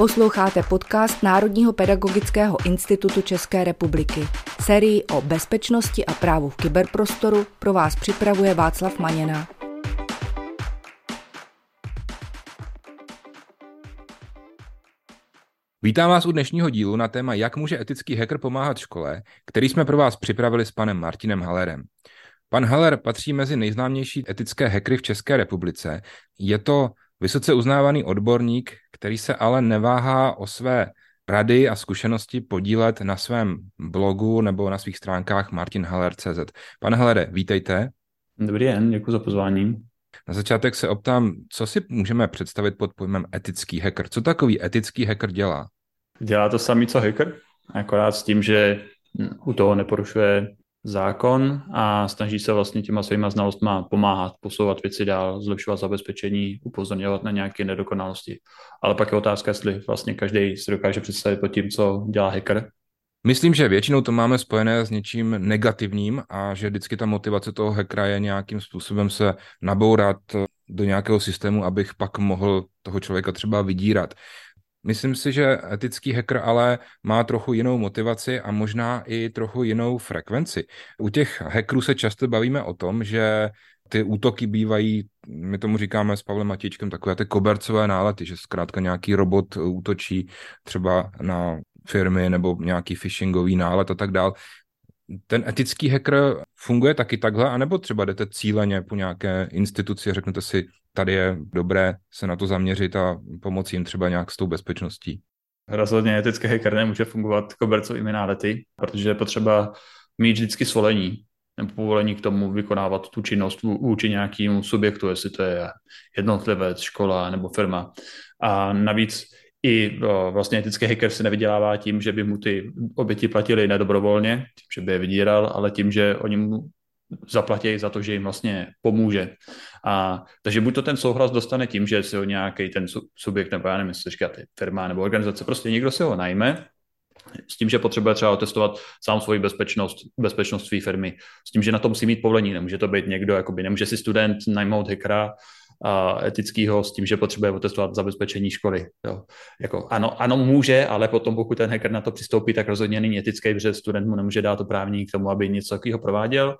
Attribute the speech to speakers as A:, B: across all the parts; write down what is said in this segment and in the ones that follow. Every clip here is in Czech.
A: Posloucháte podcast Národního pedagogického institutu České republiky. Sérii o bezpečnosti a právu v kyberprostoru pro vás připravuje Václav Maněna.
B: Vítám vás u dnešního dílu na téma, jak může etický hacker pomáhat škole, který jsme pro vás připravili s panem Martinem Hallerem. Pan Haller patří mezi nejznámější etické hackery v České republice. Je to vysoce uznávaný odborník, který se ale neváhá o své rady a zkušenosti podílet na svém blogu nebo na svých stránkách martinhaller.cz. Pane Hallere, vítejte.
C: Dobrý den, děkuji za pozvání.
B: Na začátek se optám, co si můžeme představit pod pojmem etický hacker? Co takový etický hacker dělá?
C: Dělá to samý, co hacker, akorát s tím, že u toho neporušuje zákon a snaží se vlastně těma svýma znalostma pomáhat, posouvat věci dál, zlepšovat zabezpečení, upozorňovat na nějaké nedokonalosti. Ale pak je otázka, jestli vlastně každý si dokáže představit pod tím, co dělá hacker.
B: Myslím, že většinou to máme spojené s něčím negativním a že vždycky ta motivace toho hackera je nějakým způsobem se nabourat do nějakého systému, abych pak mohl toho člověka třeba vydírat. Myslím si, že etický hacker ale má trochu jinou motivaci a možná i trochu jinou frekvenci. U těch hackerů se často bavíme o tom, že ty útoky bývají, my tomu říkáme s Pavlem Matičkem, takové ty kobercové nálety, že zkrátka nějaký robot útočí třeba na firmy nebo nějaký phishingový nálet a tak dál. Ten etický hacker funguje taky takhle, anebo třeba jdete cíleně po nějaké instituci a řeknete si, tady je dobré se na to zaměřit a pomoci jim třeba nějak s tou bezpečností.
C: Rozhodně etické hacker nemůže fungovat kobercovými nálety, protože je potřeba mít vždycky svolení nebo povolení k tomu vykonávat tu činnost vůči nějakému subjektu, jestli to je jednotlivec, škola nebo firma. A navíc i vlastně etický hacker se nevydělává tím, že by mu ty oběti platili nedobrovolně, tím, že by je vydíral, ale tím, že oni mu zaplatí za to, že jim vlastně pomůže. A, takže buď to ten souhlas dostane tím, že si ho nějaký ten subjekt, nebo já nevím, jestli říkáte firma nebo organizace, prostě někdo si ho najme, s tím, že potřebuje třeba otestovat sám svoji bezpečnost, bezpečnost své firmy, s tím, že na to musí mít povolení, nemůže to být někdo, jakoby, nemůže si student najmout hackera, a etického s tím, že potřebuje otestovat zabezpečení školy. Jo. Jako, ano, ano, může, ale potom, pokud ten hacker na to přistoupí, tak rozhodně není etický, protože student mu nemůže dát oprávnění k tomu, aby něco takového prováděl.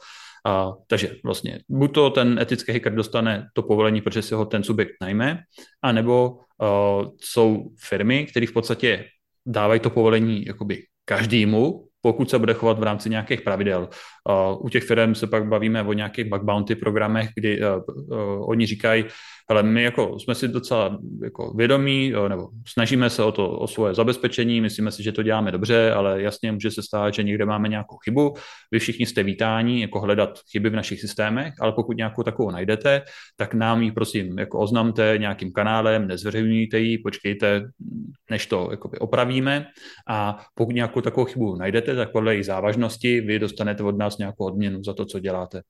C: A, takže vlastně buď to ten etický hacker dostane to povolení, protože si ho ten subjekt najme, anebo uh, jsou firmy, které v podstatě dávají to povolení jakoby každému, pokud se bude chovat v rámci nějakých pravidel. Uh, u těch firm se pak bavíme o nějakých bug bounty programech, kdy uh, uh, oni říkají, ale my jako jsme si docela jako vědomí, nebo snažíme se o to, o svoje zabezpečení, myslíme si, že to děláme dobře, ale jasně může se stát, že někde máme nějakou chybu. Vy všichni jste vítáni jako hledat chyby v našich systémech, ale pokud nějakou takovou najdete, tak nám ji prosím jako oznamte nějakým kanálem, nezveřejňujte ji, počkejte, než to jakoby opravíme a pokud nějakou takovou chybu najdete, tak podle její závažnosti vy dostanete od nás nějakou odměnu za to, co děláte.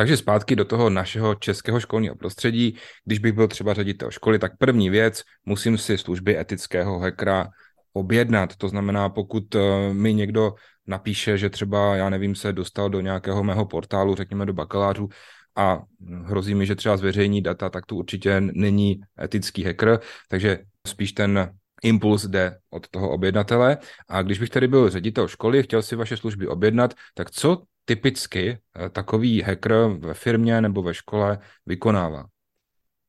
B: Takže zpátky do toho našeho českého školního prostředí. Když bych byl třeba ředitel školy, tak první věc, musím si služby etického hackera objednat. To znamená, pokud eh, mi někdo napíše, že třeba, já nevím, se dostal do nějakého mého portálu, řekněme do bakalářů, a hrozí mi, že třeba zveřejní data, tak to určitě není etický hacker, takže spíš ten impuls jde od toho objednatele. A když bych tady byl ředitel školy, chtěl si vaše služby objednat, tak co typicky eh, takový hacker ve firmě nebo ve škole vykonává?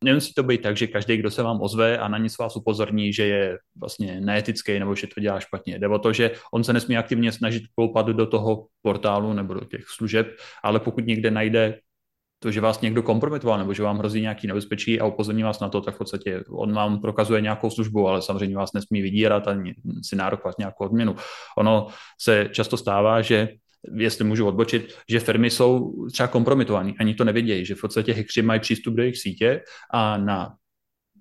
C: Nemusí to být tak, že každý, kdo se vám ozve a na nic vás upozorní, že je vlastně neetický nebo že to dělá špatně. Jde o to, že on se nesmí aktivně snažit koupat do toho portálu nebo do těch služeb, ale pokud někde najde to, že vás někdo kompromitoval nebo že vám hrozí nějaký nebezpečí a upozorní vás na to, tak v podstatě on vám prokazuje nějakou službu, ale samozřejmě vás nesmí vydírat ani si nárokovat nějakou odměnu. Ono se často stává, že jestli můžu odbočit, že firmy jsou třeba kompromitované, ani to nevědějí, že v podstatě hackři mají přístup do jejich sítě a na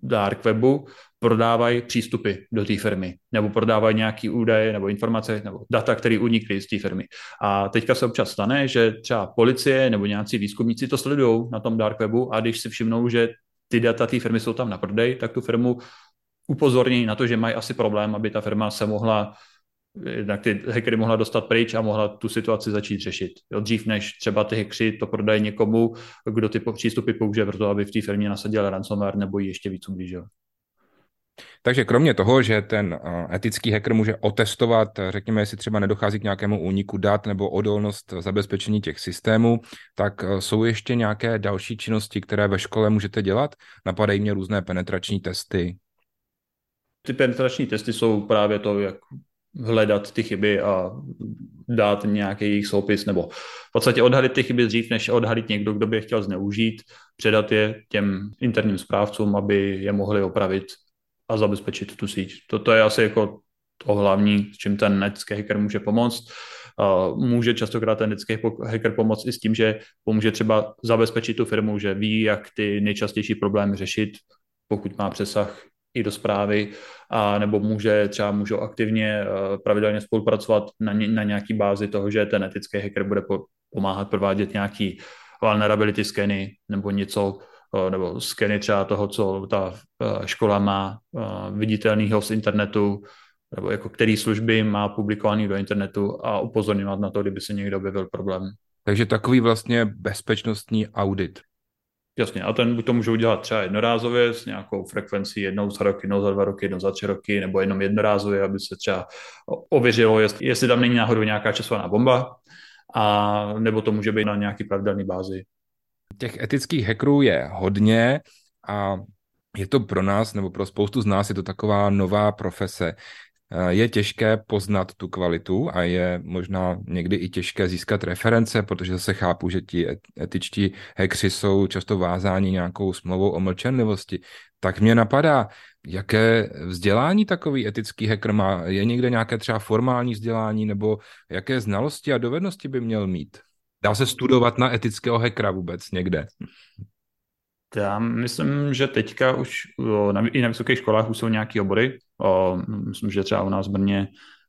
C: dark webu prodávají přístupy do té firmy, nebo prodávají nějaké údaje nebo informace nebo data, které unikly z té firmy. A teďka se občas stane, že třeba policie nebo nějací výzkumníci to sledují na tom dark webu a když si všimnou, že ty data té firmy jsou tam na prodej, tak tu firmu upozorní na to, že mají asi problém, aby ta firma se mohla jednak ty hackery mohla dostat pryč a mohla tu situaci začít řešit. Jo, dřív než třeba ty hackři to prodají někomu, kdo ty přístupy použije pro to, aby v té firmě nasadil ransomware nebo ji ještě víc ublížil.
B: Takže kromě toho, že ten etický hacker může otestovat, řekněme, jestli třeba nedochází k nějakému úniku dat nebo odolnost zabezpečení těch systémů, tak jsou ještě nějaké další činnosti, které ve škole můžete dělat? Napadají mě různé penetrační testy.
C: Ty penetrační testy jsou právě to, jak hledat ty chyby a dát nějaký jejich soupis, nebo v podstatě odhalit ty chyby dřív, než odhalit někdo, kdo by je chtěl zneužít, předat je těm interním správcům, aby je mohli opravit a zabezpečit tu síť. Toto je asi jako to hlavní, s čím ten netský hacker může pomoct. Může častokrát ten netský hacker pomoct i s tím, že pomůže třeba zabezpečit tu firmu, že ví, jak ty nejčastější problémy řešit, pokud má přesah i do zprávy, a nebo může třeba můžou aktivně pravidelně spolupracovat na, na nějaký bázi toho, že ten etický hacker bude po, pomáhat provádět nějaký vulnerability skeny nebo něco, nebo skeny třeba toho, co ta škola má viditelného z internetu, nebo jako který služby má publikovaný do internetu a upozorňovat na to, kdyby se někdo objevil problém.
B: Takže takový vlastně bezpečnostní audit.
C: Jasně, a ten to můžou dělat třeba jednorázově s nějakou frekvencí jednou za rok, jednou za dva roky, jednou za tři roky, nebo jenom jednorázově, aby se třeba ověřilo, jestli, jestli tam není náhodou nějaká časovaná bomba, a nebo to může být na nějaký pravidelný bázi.
B: Těch etických hackerů je hodně a je to pro nás, nebo pro spoustu z nás, je to taková nová profese. Eh, je těžké poznat tu kvalitu a je možná někdy i těžké získat reference, protože zase chápu, že ti etičtí hekři jsou často vázáni nějakou smlouvou o mlčenlivosti. Tak mě napadá, jaké vzdělání takový etický hacker má? Je někde nějaké třeba formální vzdělání nebo jaké znalosti a dovednosti by měl mít? Dá se studovat na etického hackera vůbec někde?
C: Já myslím, že teďka už i na vysokých školách už jsou nějaké obory. Myslím, že třeba u nás v Brně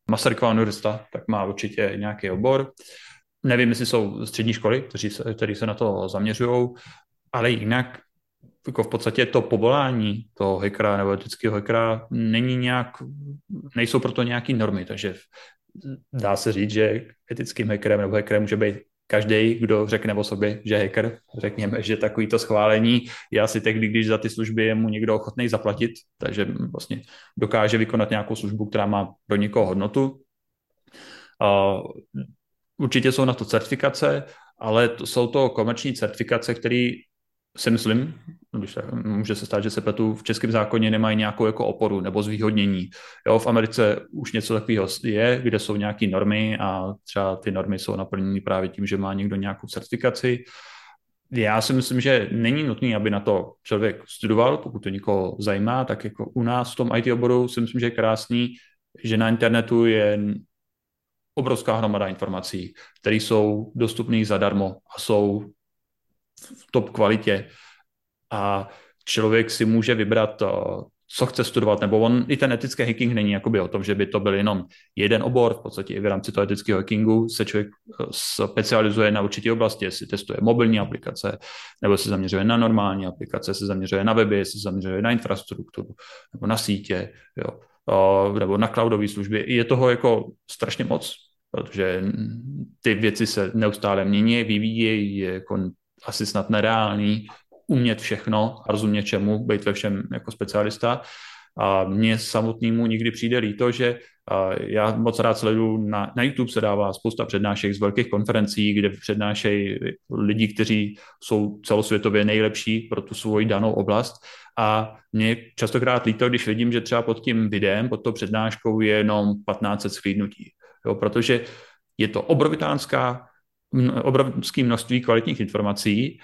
C: Masaryková univerzita, tak má určitě nějaký obor. Nevím, jestli jsou střední školy, kteří se, kteří se na to zaměřují, ale jinak jako v podstatě to povolání toho hackera nebo etického hackera není nějak, nejsou proto nějaké normy, takže dá se říct, že etickým hackerem nebo hackerem může být každý, kdo řekne o sobě, že hacker, řekněme, že takovýto schválení je asi tehdy, když za ty služby je mu někdo ochotný zaplatit, takže vlastně dokáže vykonat nějakou službu, která má pro někoho hodnotu. Určitě jsou na to certifikace, ale to, jsou to komerční certifikace, které si myslím, když tak, může se stát, že se pletu, v českém zákoně nemají nějakou jako oporu nebo zvýhodnění. Jo, v Americe už něco takového je, kde jsou nějaké normy a třeba ty normy jsou naplněny právě tím, že má někdo nějakou certifikaci. Já si myslím, že není nutné, aby na to člověk studoval, pokud to někoho zajímá, tak jako u nás v tom IT oboru si myslím, že je krásný, že na internetu je obrovská hromada informací, které jsou dostupné zadarmo a jsou v top kvalitě a člověk si může vybrat, eh, co chce studovat, nebo on, i ten etický hacking není jakoby o tom, že by to byl jenom jeden obor, v podstatě i v rámci toho etického hackingu se člověk eh, specializuje na určité oblasti, jestli testuje mobilní aplikace, nebo se zaměřuje na normální aplikace, se zaměřuje na weby, se zaměřuje na infrastrukturu, nebo na sítě, jo, nebo na cloudové služby. Je toho jako strašně moc, protože ty věci se neustále mění, vyvíjejí, je jako asi snad nereálný umět všechno a rozumět čemu, být ve všem jako specialista. A mně samotnému nikdy přijde líto, že já moc rád sleduju, na, na YouTube se dává spousta přednášek z velkých konferencí, kde přednášejí lidi, kteří jsou celosvětově nejlepší pro tu svoji danou oblast. A mě častokrát líto, když vidím, že třeba pod tím videem, pod tou přednáškou je jenom 1500 schlídnutí. Jo, protože je to obrovitánská obrovské množství kvalitních informací,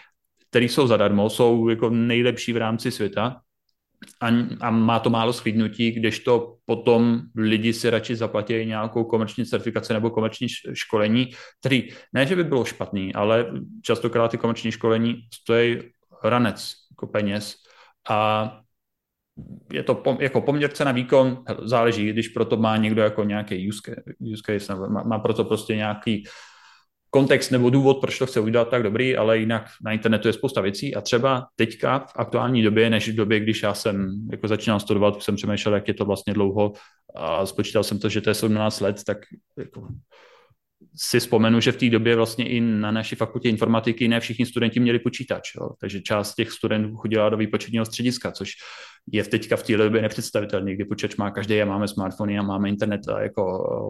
C: které jsou zadarmo, jsou jako nejlepší v rámci světa. A, a má to málo schlídnutí, kdežto potom lidi si radši zaplatí nějakou komerční certifikaci nebo komerční školení, který ne, že by bylo špatný, ale častokrát ty komerční školení stojí ranec jako peněz. A je to pom, jako poměrce na výkon, záleží, když proto má někdo jako nějaký use case, use case nebo má, má proto prostě nějaký kontext nebo důvod, proč to chce udělat, tak dobrý, ale jinak na internetu je spousta věcí a třeba teďka v aktuální době, než v době, když já jsem jako začínal studovat, jsem přemýšlel, jak je to vlastně dlouho a spočítal jsem to, že to je 17 let, tak jako si vzpomenu, že v té době vlastně i na naší fakultě informatiky ne všichni studenti měli počítač, jo. takže část těch studentů chodila do výpočetního střediska, což je v teďka v té době nepředstavitelné, kdy počítač má každý a máme smartfony a máme internet a jako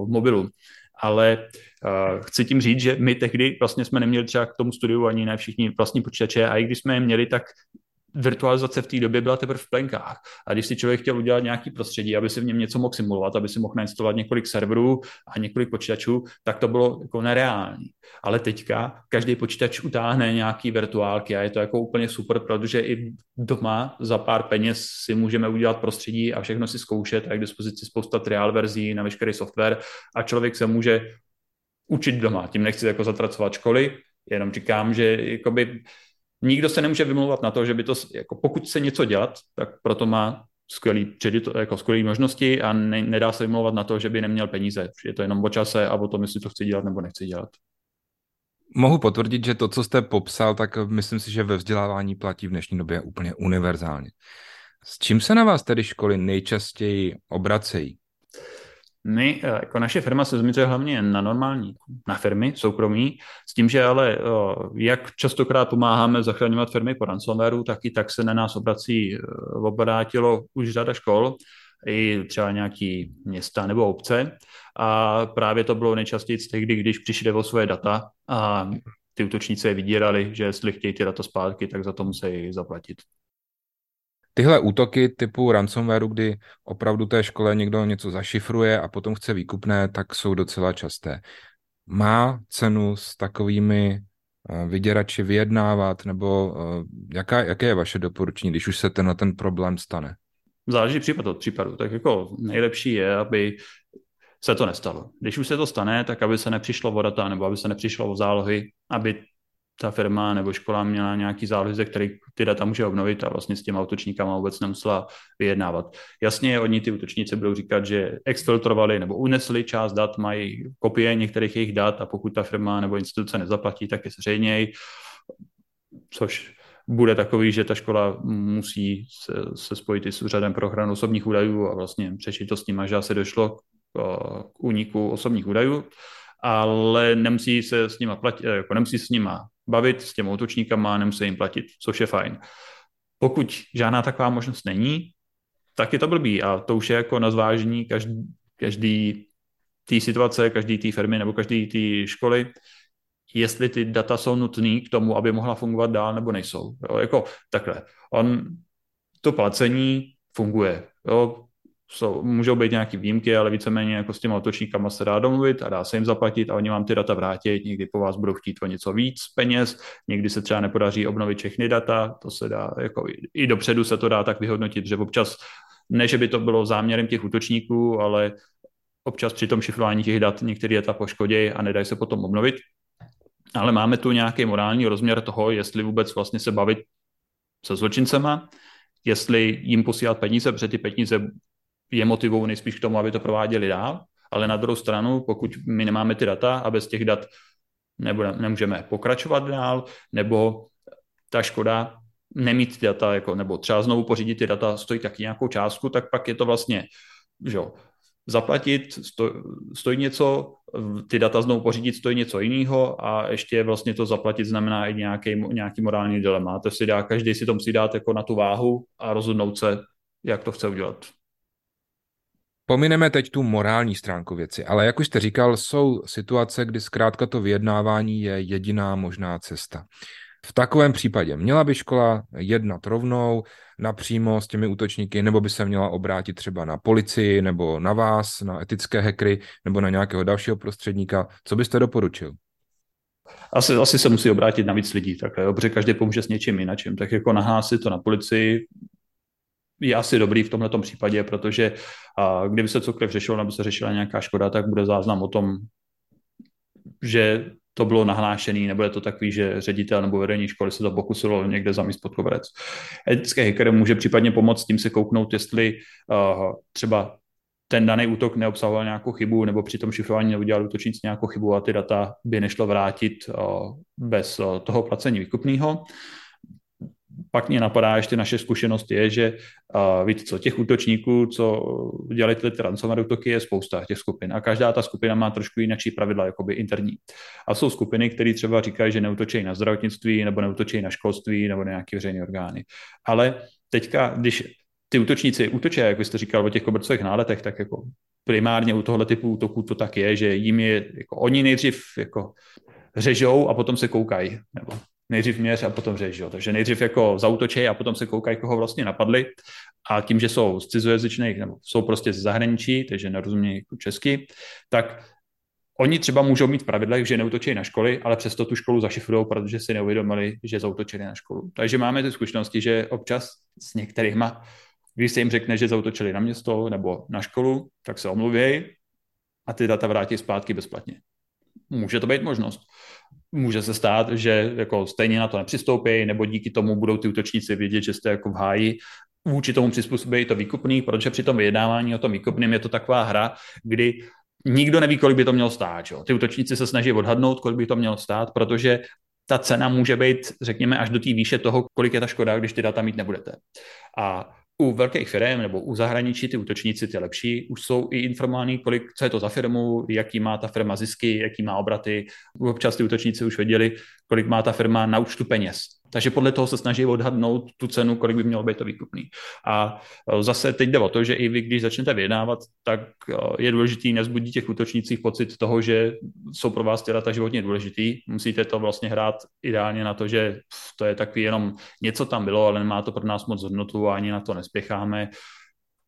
C: v mobilu. Ale uh, chci tím říct, že my tehdy vlastně jsme neměli třeba k tomu studiu ani ne všichni vlastní počítače a i když jsme je měli, tak virtualizace v té době byla teprve v plenkách. A když si člověk chtěl udělat nějaký prostředí, aby si v něm něco mohl simulovat, aby si mohl nainstalovat několik serverů a několik počítačů, tak to bylo jako nereální. Ale teďka každý počítač utáhne nějaký virtuálky a je to jako úplně super, protože i doma za pár peněz si můžeme udělat prostředí a všechno si zkoušet a je k dispozici spousta trial verzí na veškerý software a člověk se může učit doma. Tím nechci jako zatracovat školy, jenom říkám, že jakoby nikdo se nemůže vymlouvat na to, že by to, jako pokud se něco dělat, tak proto má skvělý, jako skvělý možnosti a ne, nedá se vymlouvat na to, že by neměl peníze. Je to jenom o čase a o tom, jestli to chci dělat nebo nechci dělat.
B: Mohu potvrdit, že to, co jste popsal, tak myslím si, že ve vzdělávání platí v dnešní době úplně univerzálně. S čím se na vás tedy školy nejčastěji obracejí?
C: My, eh, jako naše firma se změřuje hlavně na normální, na firmy soukromí, s tím, že ale jak častokrát pomáháme zachraňovat firmy po ransomwareu, tak i tak se na nás obrací, eh, obrátilo už řada škol, i třeba nějaký města nebo obce. A právě to bylo nejčastěji tehdy, když přišli o svoje data a ty útočníci je vydírali, že jestli chtějí ty data zpátky, tak za to musí zaplatit.
B: Tyhle útoky typu ransomwareu, kdy opravdu té škole někdo něco zašifruje a potom chce výkupné, tak jsou docela časté. Má cenu s takovými eh, vyděrači vyjednávat, nebo eh, jaká, jaké je vaše doporučení, když už se tenhle ten problém stane?
C: Záleží případ od případu. Tak jako nejlepší je, aby se to nestalo. Když už se to stane, tak aby se nepřišlo o data nebo aby se nepřišlo o zálohy, aby ta firma nebo škola měla nějaký ze kterých ty data může obnovit a vlastně s těma útočníkama vůbec nemusela vyjednávat. Jasně, oni ty útočníci budou říkat, že exfiltrovali nebo unesli část dat, mají kopie některých jejich dat a pokud ta firma nebo instituce nezaplatí, tak je zřejměj, což bude takový, že ta škola musí se, se spojit i s úřadem pro ochranu osobních údajů a vlastně přečít to s nimi, že asi došlo k, k úniku osobních údajů ale nemusí se s nima platit, jako nemusí se s nima bavit s těmi útočníkama, nemusí jim platit, což je fajn. Pokud žádná taková možnost není, tak je to blbý a to už je jako na zvážení každý, každý té situace, každý té firmy nebo každý té školy, jestli ty data jsou nutné k tomu, aby mohla fungovat dál nebo nejsou. Jo, jako takhle. On, to placení funguje. Jo, jsou, můžou být nějaké výjimky, ale víceméně jako s těma otočníkama se dá domluvit a dá se jim zaplatit a oni vám ty data vrátit, někdy po vás budou chtít o něco víc peněz, někdy se třeba nepodaří obnovit všechny data, to se dá, jako i dopředu se to dá tak vyhodnotit, že občas, ne, že by to bylo záměrem těch útočníků, ale občas při tom šifrování těch dat některé data poškodí a nedají se potom obnovit. Ale máme tu nějaký morální rozměr toho, jestli vůbec vlastně se bavit se zločincema, jestli jim posílat peníze, protože ty peníze je motivou nejspíš k tomu, aby to prováděli dál, ale na druhou stranu, pokud my nemáme ty data a bez těch dat nebude, nemůžeme pokračovat dál, nebo ta škoda nemít ty data, jako, nebo třeba znovu pořídit ty data stojí taky nějakou částku, tak pak je to vlastně, že jo, zaplatit sto, stojí něco, ty data znovu pořídit stojí něco jiného a ještě vlastně to zaplatit znamená i nějaký, nějaký morální dilema. To si dá, každý si to musí dát jako na tu váhu a rozhodnout se, jak to chce udělat.
B: Pomineme teď tu morální stránku věci, ale jak už jste říkal, jsou situace, kdy zkrátka to vyjednávání je jediná možná cesta. V takovém případě měla by škola jednat rovnou, napřímo s těmi útočníky, nebo by se měla obrátit třeba na policii, nebo na vás, na etické hekry, nebo na nějakého dalšího prostředníka. Co byste doporučil?
C: Asi, asi se musí obrátit na víc lidí, jo, protože každý pomůže s něčím jiným. Tak jako nahlásit to na policii, je asi dobrý v tomto případě, protože a, kdyby se cokoliv řešilo, nebo se řešila nějaká škoda, tak bude záznam o tom, že to bylo nahlášený, nebo je to takový, že ředitel nebo vedení školy se to pokusilo někde zamíst pod koberec. Etické hacker může případně pomoct tím se kouknout, jestli uh, třeba ten daný útok neobsahoval nějakou chybu, nebo při tom šifrování neudělal útočník nějakou chybu a ty data by nešlo vrátit uh, bez uh, toho placení výkupného pak mě napadá ještě naše zkušenost je, že uh, víte co, těch útočníků, co dělají ty ransomware útoky, je spousta těch skupin a každá ta skupina má trošku jinak pravidla, jakoby interní. A jsou skupiny, které třeba říkají, že neutočí na zdravotnictví nebo neutočí na školství nebo na nějaké veřejné orgány. Ale teďka, když ty útočníci útočí, jak jste říkal o těch kobercových náletech, tak jako primárně u tohle typu útoků to tak je, že jim je, jako oni nejdřív jako řežou a potom se koukají, nebo nejdřív měř a potom řež. Jo. Takže nejdřív jako zautočej a potom se koukají, koho vlastně napadli. A tím, že jsou z cizojazyčných, nebo jsou prostě z zahraničí, takže nerozumí jako česky, tak Oni třeba můžou mít pravidla, že neutočí na školy, ale přesto tu školu zašifrují, protože si neuvědomili, že zautočili na školu. Takže máme ty zkušenosti, že občas s některýma, když se jim řekne, že zautočili na město nebo na školu, tak se omluvějí a ty data vrátí zpátky bezplatně. Může to být možnost může se stát, že jako stejně na to nepřistoupí, nebo díky tomu budou ty útočníci vědět, že jste jako v háji, vůči tomu přizpůsobí to výkupný, protože při tom vyjednávání o tom výkupným je to taková hra, kdy nikdo neví, kolik by to mělo stát. Jo. Ty útočníci se snaží odhadnout, kolik by to mělo stát, protože ta cena může být, řekněme, až do té výše toho, kolik je ta škoda, když ty data mít nebudete. A u velkých firm nebo u zahraničí ty útočníci, ty lepší, už jsou i informovaní, kolik, co je to za firmu, jaký má ta firma zisky, jaký má obraty. Občas ty útočníci už věděli, kolik má ta firma na účtu peněz. Takže podle toho se snaží odhadnout tu cenu, kolik by mělo být to výkupný. A e, zase teď jde o to, že i vy, když začnete vyjednávat, tak e, je důležitý nezbudit těch útočnících pocit toho, že jsou pro vás ty data životně důležitý. Musíte to vlastně hrát ideálně na to, že to je takový jenom něco tam bylo, ale nemá to pro nás moc hodnotu a ani na to nespěcháme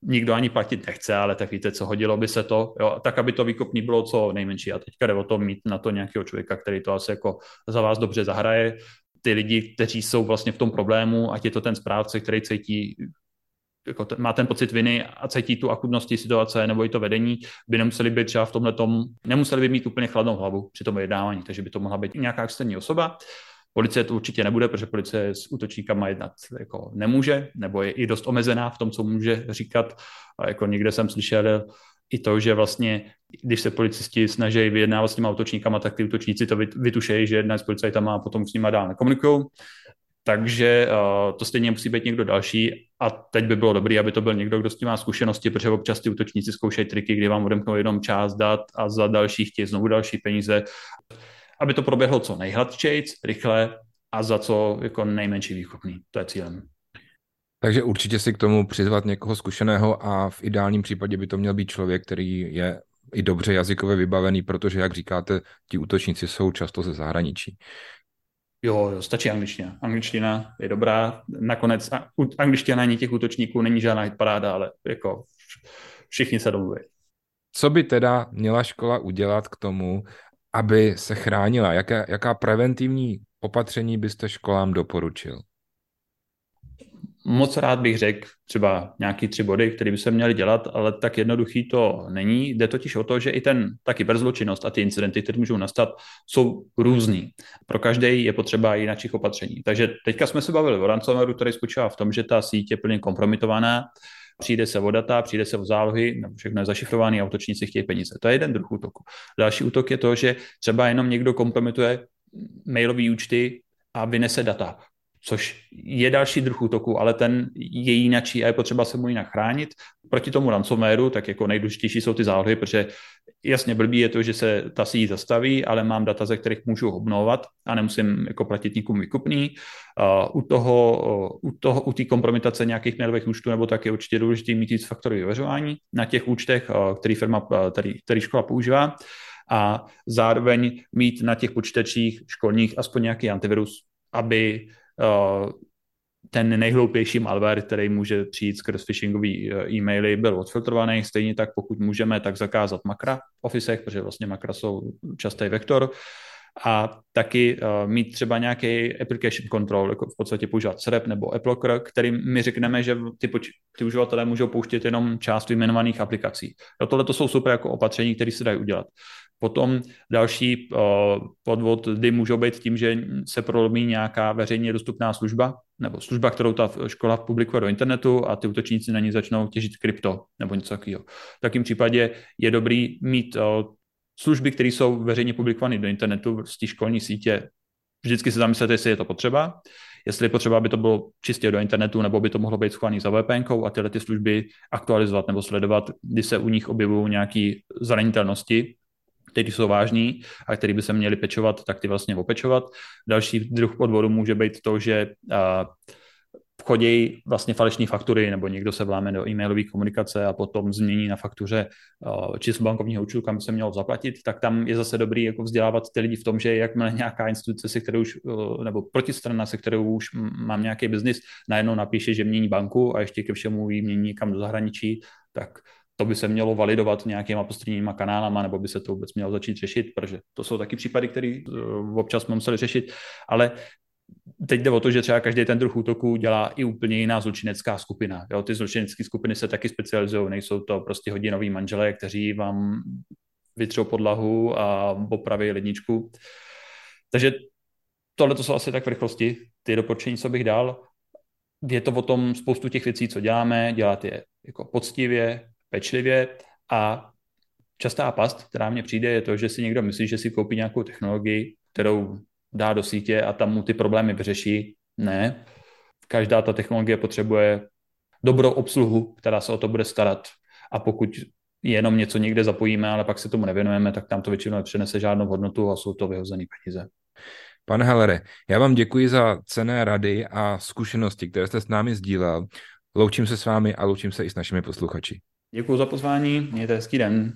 C: nikdo ani platit nechce, ale tak víte, co hodilo by se to, jo, tak aby to výkupní bylo co nejmenší. A teďka jde o to mít na to nějakého člověka, který to asi jako za vás dobře zahraje, ty lidi, kteří jsou vlastně v tom problému, ať je to ten správce, který cítí jako ten, má ten pocit viny a cítí tu akutnosti situace nebo i to vedení, by nemuseli být třeba v tomhle tom, nemuseli by mít úplně chladnou hlavu při tom vyjednávání, takže by to mohla být nějaká externí osoba. Policie to určitě nebude, protože policie s útočníkama jednat jako nemůže, nebo je i dost omezená v tom, co může říkat. A jako někde jsem slyšel i to, že vlastně, když se policisti snaží vyjednávat s těma útočníkama, tak ty útočníci to vytušejí, že jedna s policajtama a potom s nima dál nekomunikují. Takže uh, to stejně musí být někdo další a teď by bylo dobré, aby to byl někdo, kdo s tím má zkušenosti, protože občas ty útočníci zkoušejí triky, kdy vám odemknou jenom část dat a za další chtějí znovu další peníze. Aby to proběhlo co nejhladčejc, rychle a za co jako nejmenší výkupný. To je cílem.
B: Takže určitě si k tomu přizvat někoho zkušeného a v ideálním případě by to měl být člověk, který je i dobře jazykově vybavený, protože, jak říkáte, ti útočníci jsou často ze zahraničí.
C: Jo, jo, stačí angličtina. Angličtina je dobrá. Nakonec angličtina není těch útočníků, není žádná hitparáda, ale jako všichni se domluví.
B: Co by teda měla škola udělat k tomu, aby se chránila? Jaká, jaká preventivní opatření byste školám doporučil?
C: Moc rád bych řekl třeba nějaký tři body, které by se měly dělat, ale tak jednoduchý to není. Jde totiž o to, že i ten, ta kyberzločinnost a ty incidenty, které můžou nastat, jsou různý. Pro každý je potřeba jiných opatření. Takže teďka jsme se bavili o ransomwareu, který spočívá v tom, že ta síť je plně kompromitovaná, přijde se o data, přijde se o zálohy, všechno je zašifrované a útočníci chtějí peníze. To je jeden druh útoku. Další útok je to, že třeba jenom někdo kompromituje mailové účty a vynese data což je další druh útoku, ale ten je jinačí a je potřeba se mu jinak chránit. Proti tomu ransomwareu, tak jako nejdůležitější jsou ty zálohy, protože jasně blbý je to, že se ta síť zastaví, ale mám data, ze kterých můžu obnovovat a nemusím jako platit nikomu výkupný. Uh, u toho, u toho, u té kompromitace nějakých mailových účtů nebo tak je určitě důležité mít víc faktorový vyvařování na těch účtech, který firma, který, který škola používá a zároveň mít na těch počítačích školních aspoň nějaký antivirus, aby ten nejhloupější malware, který může přijít skrz phishingový eh, e-maily, byl odfiltrovaný. Stejně tak, pokud můžeme, tak zakázat makra v ofisech, protože vlastně makra jsou častý vektor. A taky uh, mít třeba nějaký application control, jako v podstatě používat SREP nebo AppLocker, kterým my řekneme, že ty, poč- ty uživatelé můžou pouštět jenom část vyjmenovaných aplikací. Tohle to jsou super jako opatření, které se dají udělat. Potom další uh, podvody můžou být tím, že se prolomí nějaká veřejně dostupná služba, nebo služba, kterou ta škola publikuje do internetu a ty útočníci na ní začnou těžit krypto nebo něco takového. V takém případě je dobrý mít uh, služby, které jsou veřejně publikovány do internetu z té školní sítě. Vždycky se zamyslete, jestli je to potřeba. jestli je potřeba, aby to bylo čistě do internetu, nebo by to mohlo být schované za VPN a tyhle ty služby aktualizovat nebo sledovat, kdy se u nich objevují nějaké zranitelnosti, které jsou vážní a které by se měly pečovat, tak ty vlastně opečovat. Další druh podvodu může být to, že uh, chodí vlastně falešní faktury, nebo někdo se vláme do e-mailové komunikace a potom změní na faktuře uh, číslo bankovního účtu, kam se mělo zaplatit, tak tam je zase dobrý jako vzdělávat ty lidi v tom, že jakmile nějaká instituce, se kterou už, uh, nebo protistrana, se kterou už mám nějaký biznis, najednou napíše, že mění banku a ještě ke všemu ji mění kam do zahraničí, tak to by se mělo validovat nějakýma postranníma kanálama, nebo by se to vůbec mělo začít řešit, protože to jsou taky případy, které uh, občas jsme museli řešit, ale teď jde o to, že třeba každý ten druh útoku dělá i úplně jiná zločinecká skupina. Jo, ty zločinecké skupiny se taky specializují, nejsou to prostě hodinoví manželé, kteří vám vytřou podlahu a opraví ledničku. Takže tohle to jsou asi tak v rychlosti. Ty doporučení, co bych dal, je to o tom spoustu těch věcí, co děláme, dělat je jako poctivě, pečlivě a častá past, která mně přijde, je to, že si někdo myslí, že si koupí nějakou technologii, kterou dá do sítě a tam mu ty problémy vyřeší. Ne. Každá ta technologie potřebuje dobrou obsluhu, která se o to bude starat. A pokud jenom něco někde zapojíme, ale pak se tomu nevěnujeme, tak tam to většinou nepřenese žádnou hodnotu a jsou to vyhozené peníze.
B: Pane Hellere, já vám děkuji za cené rady a zkušenosti, které jste s námi sdílel. Loučím se s vámi a loučím se i s našimi posluchači.
C: Děkuji za pozvání, mějte hezký den.